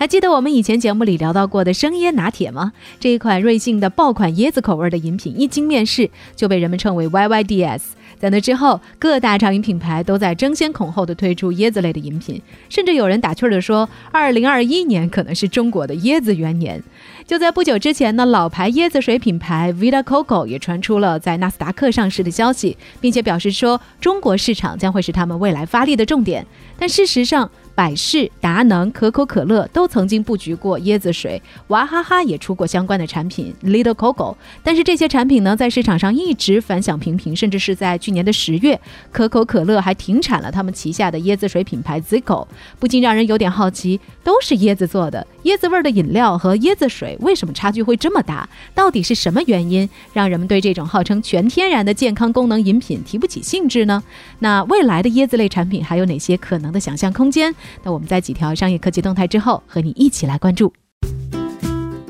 还记得我们以前节目里聊到过的生椰拿铁吗？这一款瑞幸的爆款椰子口味的饮品，一经面世就被人们称为 YYDS。在那之后，各大茶饮品牌都在争先恐后的推出椰子类的饮品，甚至有人打趣儿的说，二零二一年可能是中国的椰子元年。就在不久之前呢，老牌椰子水品牌 Vita Coco 也传出了在纳斯达克上市的消息，并且表示说，中国市场将会是他们未来发力的重点。但事实上，百事、达能、可口可乐都曾经布局过椰子水，娃哈哈也出过相关的产品 Little Coco，但是这些产品呢，在市场上一直反响平平，甚至是在去年的十月，可口可乐还停产了他们旗下的椰子水品牌 Zico，不禁让人有点好奇，都是椰子做的，椰子味的饮料和椰子水为什么差距会这么大？到底是什么原因让人们对这种号称全天然的健康功能饮品提不起兴致呢？那未来的椰子类产品还有哪些可能的想象空间？那我们在几条商业科技动态之后，和你一起来关注。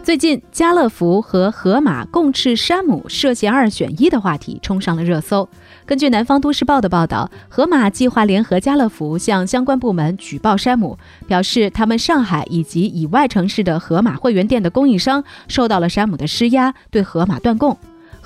最近，家乐福和盒马共斥山姆涉嫌二选一的话题冲上了热搜。根据南方都市报的报道，盒马计划联合家乐福向相关部门举报山姆，表示他们上海以及以外城市的盒马会员店的供应商受到了山姆的施压，对盒马断供。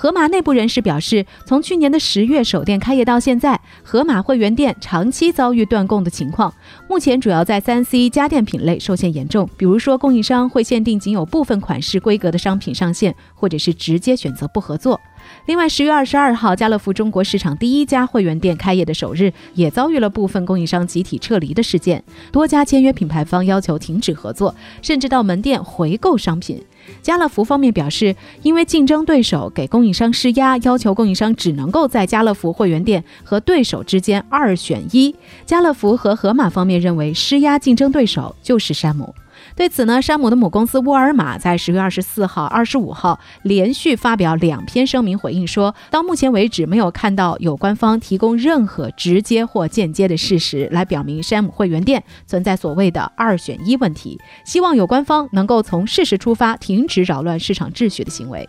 盒马内部人士表示，从去年的十月首店开业到现在，盒马会员店长期遭遇断供的情况。目前主要在三 C 家电品类受限严重，比如说供应商会限定仅有部分款式规格的商品上线，或者是直接选择不合作。另外，十月二十二号，家乐福中国市场第一家会员店开业的首日，也遭遇了部分供应商集体撤离的事件，多家签约品牌方要求停止合作，甚至到门店回购商品。家乐福方面表示，因为竞争对手给供应商施压，要求供应商只能够在家乐福会员店和对手之间二选一。家乐福和盒马方面认为，施压竞争对手就是山姆。对此呢，山姆的母公司沃尔玛在十月二十四号、二十五号连续发表两篇声明回应，说到目前为止没有看到有关方提供任何直接或间接的事实来表明山姆会员店存在所谓的二选一问题，希望有关方能够从事实出发，停止扰乱市场秩序的行为。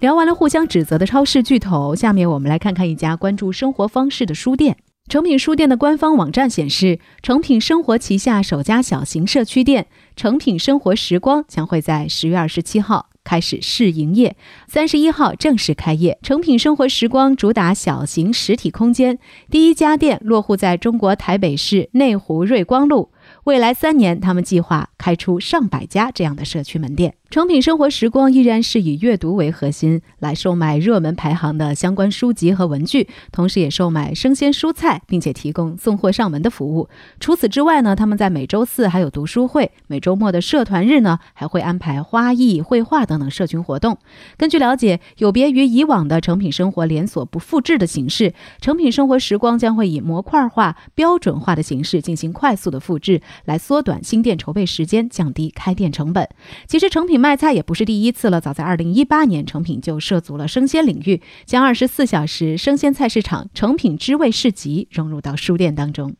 聊完了互相指责的超市巨头，下面我们来看看一家关注生活方式的书店。诚品书店的官方网站显示，诚品生活旗下首家小型社区店“诚品生活时光”将会在十月二十七号开始试营业，三十一号正式开业。诚品生活时光主打小型实体空间，第一家店落户在中国台北市内湖瑞光路。未来三年，他们计划开出上百家这样的社区门店。成品生活时光依然是以阅读为核心来售卖热门排行的相关书籍和文具，同时也售卖生鲜蔬菜，并且提供送货上门的服务。除此之外呢，他们在每周四还有读书会，每周末的社团日呢还会安排花艺、绘画等等社群活动。根据了解，有别于以往的成品生活连锁不复制的形式，成品生活时光将会以模块化、标准化的形式进行快速的复制，来缩短新店筹备时间，降低开店成本。其实成品。卖菜也不是第一次了，早在二零一八年，成品就涉足了生鲜领域，将二十四小时生鲜菜市场成品知味市集融入到书店当中。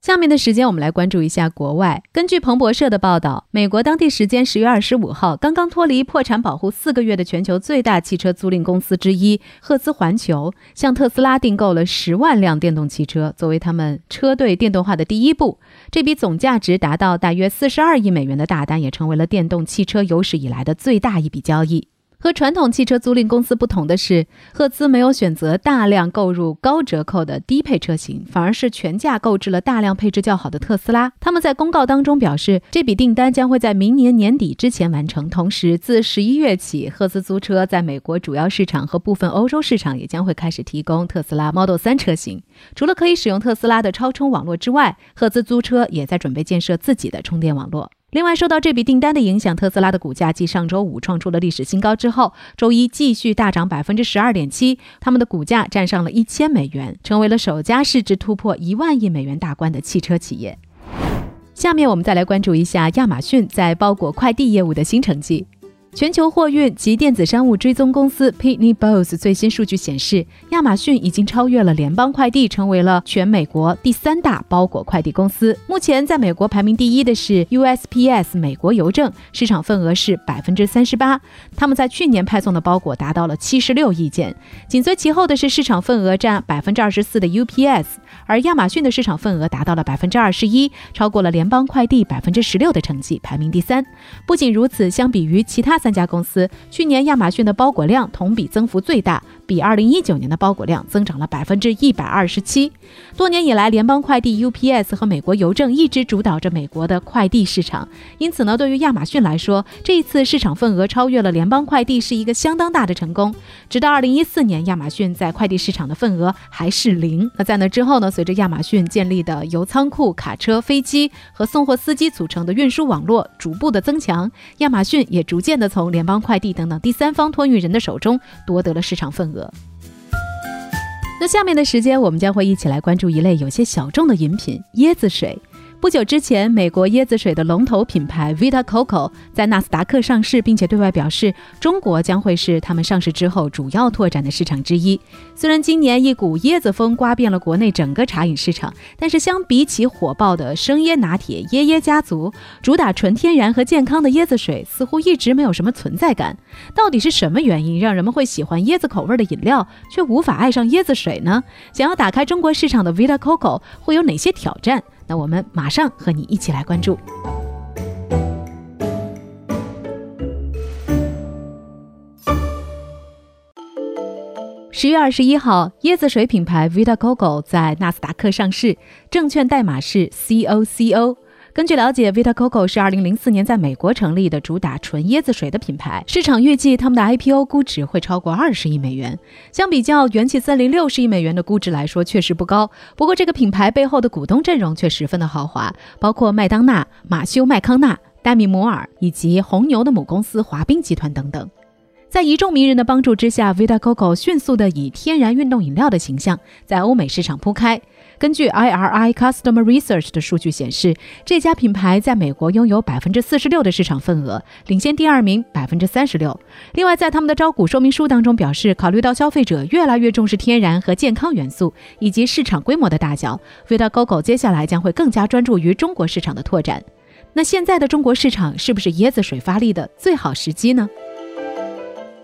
下面的时间，我们来关注一下国外。根据彭博社的报道，美国当地时间十月二十五号，刚刚脱离破产保护四个月的全球最大汽车租赁公司之一赫兹环球，向特斯拉订购了十万辆电动汽车，作为他们车队电动化的第一步。这笔总价值达到大约四十二亿美元的大单，也成为了电动汽车有史以来的最大一笔交易。和传统汽车租赁公司不同的是，赫兹没有选择大量购入高折扣的低配车型，反而是全价购置了大量配置较好的特斯拉。他们在公告当中表示，这笔订单将会在明年年底之前完成。同时，自十一月起，赫兹租车在美国主要市场和部分欧洲市场也将会开始提供特斯拉 Model 3车型。除了可以使用特斯拉的超充网络之外，赫兹租车也在准备建设自己的充电网络。另外，受到这笔订单的影响，特斯拉的股价继上周五创出了历史新高之后，周一继续大涨百分之十二点七，他们的股价站上了一千美元，成为了首家市值突破一万亿美元大关的汽车企业。下面我们再来关注一下亚马逊在包裹快递业务的新成绩。全球货运及电子商务追踪公司 Pitney Bowes 最新数据显示，亚马逊已经超越了联邦快递，成为了全美国第三大包裹快递公司。目前，在美国排名第一的是 USPS 美国邮政，市场份额是百分之三十八。他们在去年派送的包裹达到了七十六亿件。紧随其后的是市场份额占百分之二十四的 UPS，而亚马逊的市场份额达到了百分之二十一，超过了联邦快递百分之十六的成绩，排名第三。不仅如此，相比于其他三家公司，去年亚马逊的包裹量同比增幅最大，比二零一九年的包裹量增长了百分之一百二十七。多年以来，联邦快递 UPS 和美国邮政一直主导着美国的快递市场，因此呢，对于亚马逊来说，这一次市场份额超越了联邦快递是一个相当大的成功。直到二零一四年，亚马逊在快递市场的份额还是零。那在那之后呢，随着亚马逊建立的由仓库、卡车、飞机和送货司机组成的运输网络逐步的增强，亚马逊也逐渐的从联邦快递等等第三方托运人的手中夺得了市场份额。那下面的时间，我们将会一起来关注一类有些小众的饮品——椰子水。不久之前，美国椰子水的龙头品牌 Vita Coco 在纳斯达克上市，并且对外表示，中国将会是他们上市之后主要拓展的市场之一。虽然今年一股椰子风刮遍了国内整个茶饮市场，但是相比起火爆的生椰拿铁、椰椰家族，主打纯天然和健康的椰子水似乎一直没有什么存在感。到底是什么原因让人们会喜欢椰子口味的饮料，却无法爱上椰子水呢？想要打开中国市场的 Vita Coco 会有哪些挑战？那我们马上和你一起来关注。十月二十一号，椰子水品牌 Vita Coco 在纳斯达克上市，证券代码是 COCO。根据了解，Vita Coco 是2004年在美国成立的主打纯椰子水的品牌。市场预计他们的 IPO 估值会超过二十亿美元。相比较元气森林六十亿美元的估值来说，确实不高。不过，这个品牌背后的股东阵容却十分的豪华，包括麦当娜、马修麦康纳、戴米摩尔以及红牛的母公司华冰集团等等。在一众名人的帮助之下，Vita Coco 迅速的以天然运动饮料的形象在欧美市场铺开。根据 IRI Customer Research 的数据显示，这家品牌在美国拥有百分之四十六的市场份额，领先第二名百分之三十六。另外，在他们的招股说明书当中表示，考虑到消费者越来越重视天然和健康元素，以及市场规模的大小，Vita Coco 接下来将会更加专注于中国市场的拓展。那现在的中国市场是不是椰子水发力的最好时机呢？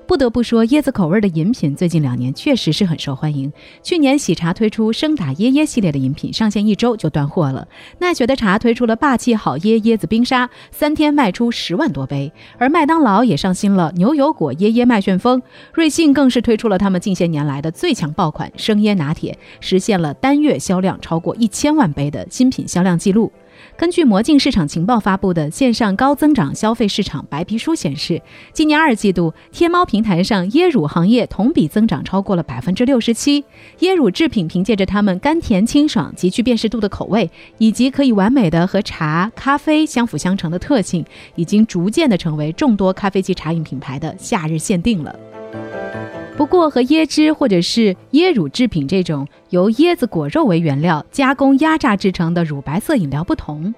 不得不说，椰子口味的饮品最近两年确实是很受欢迎。去年喜茶推出生打椰椰系列的饮品，上线一周就断货了。奈雪的茶推出了霸气好椰椰子冰沙，三天卖出十万多杯。而麦当劳也上新了牛油果椰椰麦旋风，瑞幸更是推出了他们近些年来的最强爆款生椰拿铁，实现了单月销量超过一千万杯的新品销量记录。根据魔镜市场情报发布的线上高增长消费市场白皮书显示，今年二季度天猫平台上椰乳行业同比增长超过了百分之六十七。椰乳制品凭借着它们甘甜清爽、极具辨识度的口味，以及可以完美的和茶、咖啡相辅相成的特性，已经逐渐的成为众多咖啡机茶饮品牌的夏日限定了。不过，和椰汁或者是椰乳制品这种由椰子果肉为原料加工压榨制成的乳白色饮料不同，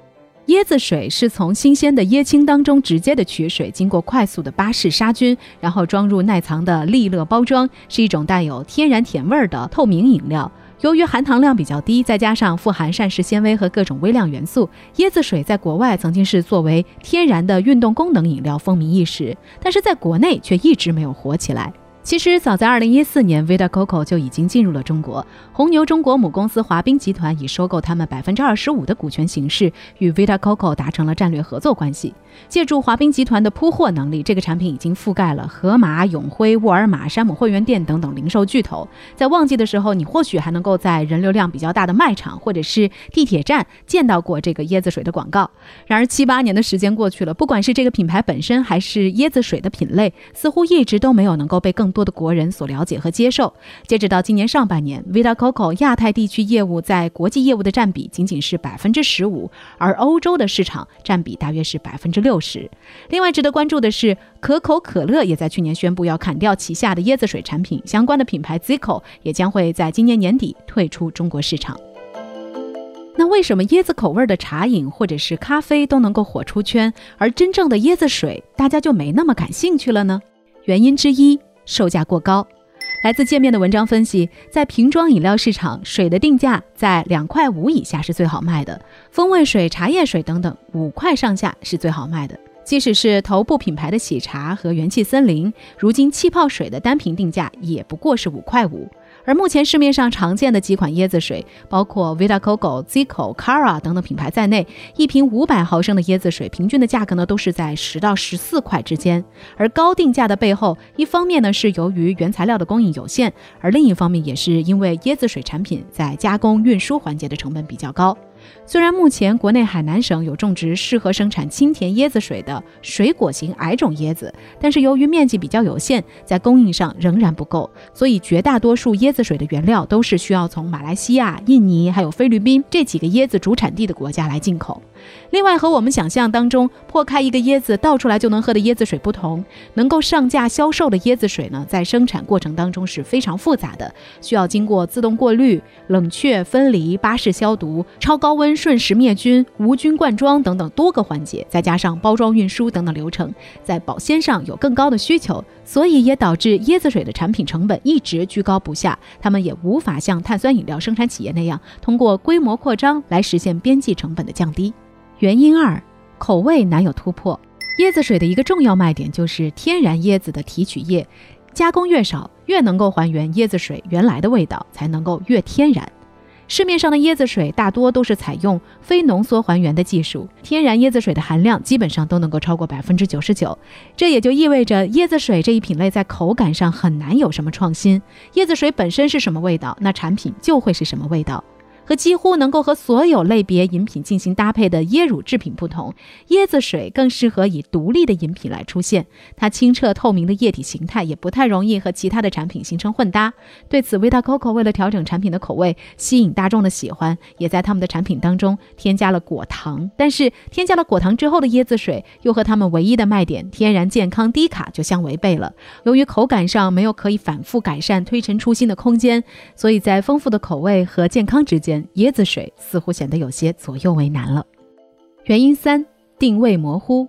椰子水是从新鲜的椰青当中直接的取水，经过快速的巴氏杀菌，然后装入耐藏的利乐包装，是一种带有天然甜味儿的透明饮料。由于含糖量比较低，再加上富含膳食纤维和各种微量元素，椰子水在国外曾经是作为天然的运动功能饮料风靡一时，但是在国内却一直没有火起来。其实早在二零一四年，Vita Coco 就已经进入了中国。红牛中国母公司华彬集团以收购他们百分之二十五的股权形式，与 Vita Coco 达成了战略合作关系。借助华彬集团的铺货能力，这个产品已经覆盖了盒马、永辉、沃尔玛、山姆会员店等等零售巨头。在旺季的时候，你或许还能够在人流量比较大的卖场或者是地铁站见到过这个椰子水的广告。然而七八年的时间过去了，不管是这个品牌本身，还是椰子水的品类，似乎一直都没有能够被更多的国人所了解和接受。截止到今年上半年，Vita Coco 亚太地区业务在国际业务的占比仅仅是百分之十五，而欧洲的市场占比大约是百分之六十。另外值得关注的是，可口可乐也在去年宣布要砍掉旗下的椰子水产品，相关的品牌 Zico 也将会在今年年底退出中国市场。那为什么椰子口味的茶饮或者是咖啡都能够火出圈，而真正的椰子水大家就没那么感兴趣了呢？原因之一，售价过高。来自界面的文章分析，在瓶装饮料市场，水的定价在两块五以下是最好卖的，风味水、茶叶水等等，五块上下是最好卖的。即使是头部品牌的喜茶和元气森林，如今气泡水的单瓶定价也不过是五块五。而目前市面上常见的几款椰子水，包括 Vita Coco、Zico、Cara 等等品牌在内，一瓶五百毫升的椰子水，平均的价格呢都是在十到十四块之间。而高定价的背后，一方面呢是由于原材料的供应有限，而另一方面也是因为椰子水产品在加工运输环节的成本比较高。虽然目前国内海南省有种植适合生产清甜椰子水的水果型矮种椰子，但是由于面积比较有限，在供应上仍然不够，所以绝大多数椰子水的原料都是需要从马来西亚、印尼还有菲律宾这几个椰子主产地的国家来进口。另外，和我们想象当中破开一个椰子倒出来就能喝的椰子水不同，能够上架销售的椰子水呢，在生产过程当中是非常复杂的，需要经过自动过滤、冷却、分离、巴氏消毒、超高高温瞬时灭菌、无菌灌装等等多个环节，再加上包装运输等等流程，在保鲜上有更高的需求，所以也导致椰子水的产品成本一直居高不下。他们也无法像碳酸饮料生产企业那样，通过规模扩张来实现边际成本的降低。原因二，口味难有突破。椰子水的一个重要卖点就是天然椰子的提取液，加工越少，越能够还原椰子水原来的味道，才能够越天然。市面上的椰子水大多都是采用非浓缩还原的技术，天然椰子水的含量基本上都能够超过百分之九十九。这也就意味着椰子水这一品类在口感上很难有什么创新。椰子水本身是什么味道，那产品就会是什么味道。和几乎能够和所有类别饮品进行搭配的椰乳制品不同，椰子水更适合以独立的饮品来出现。它清澈透明的液体形态也不太容易和其他的产品形成混搭。对此，Vita Coco 为了调整产品的口味，吸引大众的喜欢，也在他们的产品当中添加了果糖。但是，添加了果糖之后的椰子水又和他们唯一的卖点——天然、健康、低卡就相违背了。由于口感上没有可以反复改善、推陈出新的空间，所以在丰富的口味和健康之间。椰子水似乎显得有些左右为难了。原因三，定位模糊。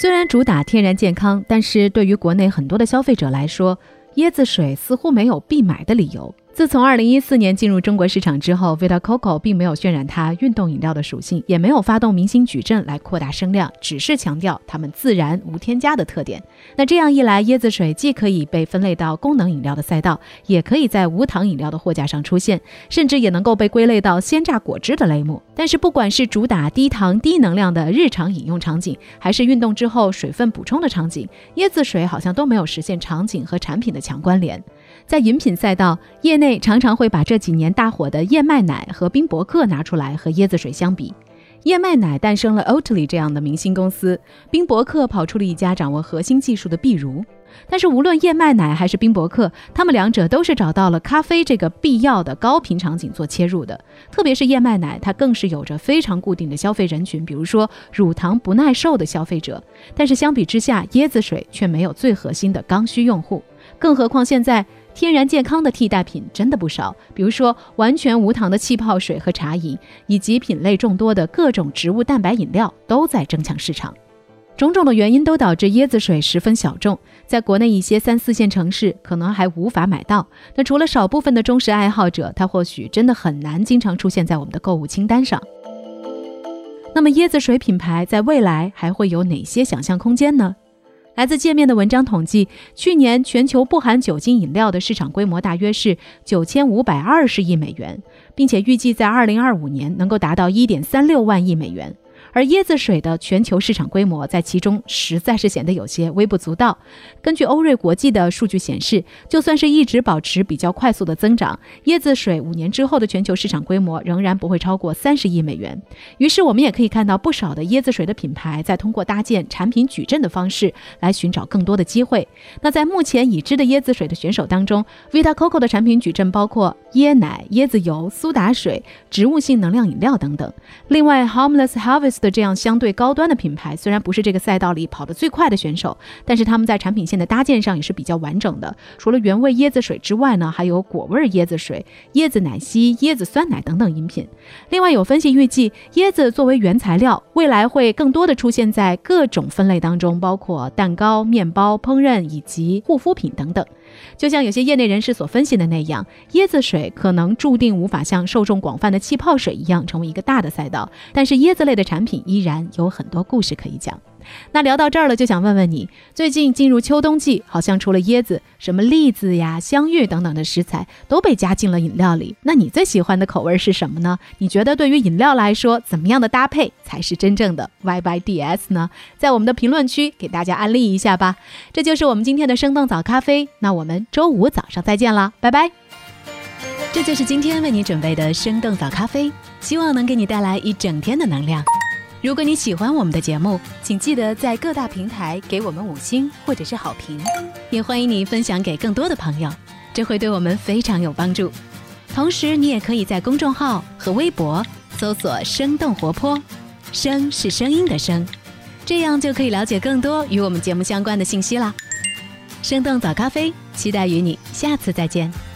虽然主打天然健康，但是对于国内很多的消费者来说，椰子水似乎没有必买的理由。自从2014年进入中国市场之后，Vita Coco 并没有渲染它运动饮料的属性，也没有发动明星矩阵来扩大声量，只是强调它们自然无添加的特点。那这样一来，椰子水既可以被分类到功能饮料的赛道，也可以在无糖饮料的货架上出现，甚至也能够被归类到鲜榨果汁的类目。但是，不管是主打低糖低能量的日常饮用场景，还是运动之后水分补充的场景，椰子水好像都没有实现场景和产品的强关联。在饮品赛道，业内常常会把这几年大火的燕麦奶和冰博克拿出来和椰子水相比。燕麦奶诞生了 Oatly 这样的明星公司，冰博克跑出了一家掌握核心技术的碧如。但是无论燕麦奶还是冰博克，他们两者都是找到了咖啡这个必要的高频场景做切入的。特别是燕麦奶，它更是有着非常固定的消费人群，比如说乳糖不耐受的消费者。但是相比之下，椰子水却没有最核心的刚需用户。更何况现在。天然健康的替代品真的不少，比如说完全无糖的气泡水和茶饮，以及品类众多的各种植物蛋白饮料都在争抢市场。种种的原因都导致椰子水十分小众，在国内一些三四线城市可能还无法买到。那除了少部分的忠实爱好者，它或许真的很难经常出现在我们的购物清单上。那么椰子水品牌在未来还会有哪些想象空间呢？来自界面的文章统计，去年全球不含酒精饮料的市场规模大约是九千五百二十亿美元，并且预计在二零二五年能够达到一点三六万亿美元。而椰子水的全球市场规模在其中实在是显得有些微不足道。根据欧瑞国际的数据显示，就算是一直保持比较快速的增长，椰子水五年之后的全球市场规模仍然不会超过三十亿美元。于是，我们也可以看到不少的椰子水的品牌在通过搭建产品矩阵的方式来寻找更多的机会。那在目前已知的椰子水的选手当中，Vita Coco 的产品矩阵包括椰奶、椰子油、苏打水、植物性能量饮料等等。另外，Homeless Harvest 这样相对高端的品牌，虽然不是这个赛道里跑得最快的选手，但是他们在产品线的搭建上也是比较完整的。除了原味椰子水之外呢，还有果味椰子水、椰子奶昔、椰子酸奶等等饮品。另外有分析预计，椰子作为原材料，未来会更多的出现在各种分类当中，包括蛋糕、面包、烹饪以及护肤品等等。就像有些业内人士所分析的那样，椰子水可能注定无法像受众广泛的气泡水一样成为一个大的赛道，但是椰子类的产品依然有很多故事可以讲。那聊到这儿了，就想问问你，最近进入秋冬季，好像除了椰子，什么栗子呀、香芋等等的食材都被加进了饮料里。那你最喜欢的口味是什么呢？你觉得对于饮料来说，怎么样的搭配才是真正的 YYDS 呢？在我们的评论区给大家安利一下吧。这就是我们今天的生动早咖啡。那我们周五早上再见了，拜拜。这就是今天为你准备的生动早咖啡，希望能给你带来一整天的能量。如果你喜欢我们的节目，请记得在各大平台给我们五星或者是好评，也欢迎你分享给更多的朋友，这会对我们非常有帮助。同时，你也可以在公众号和微博搜索“生动活泼”，声是声音的声，这样就可以了解更多与我们节目相关的信息啦。生动早咖啡，期待与你下次再见。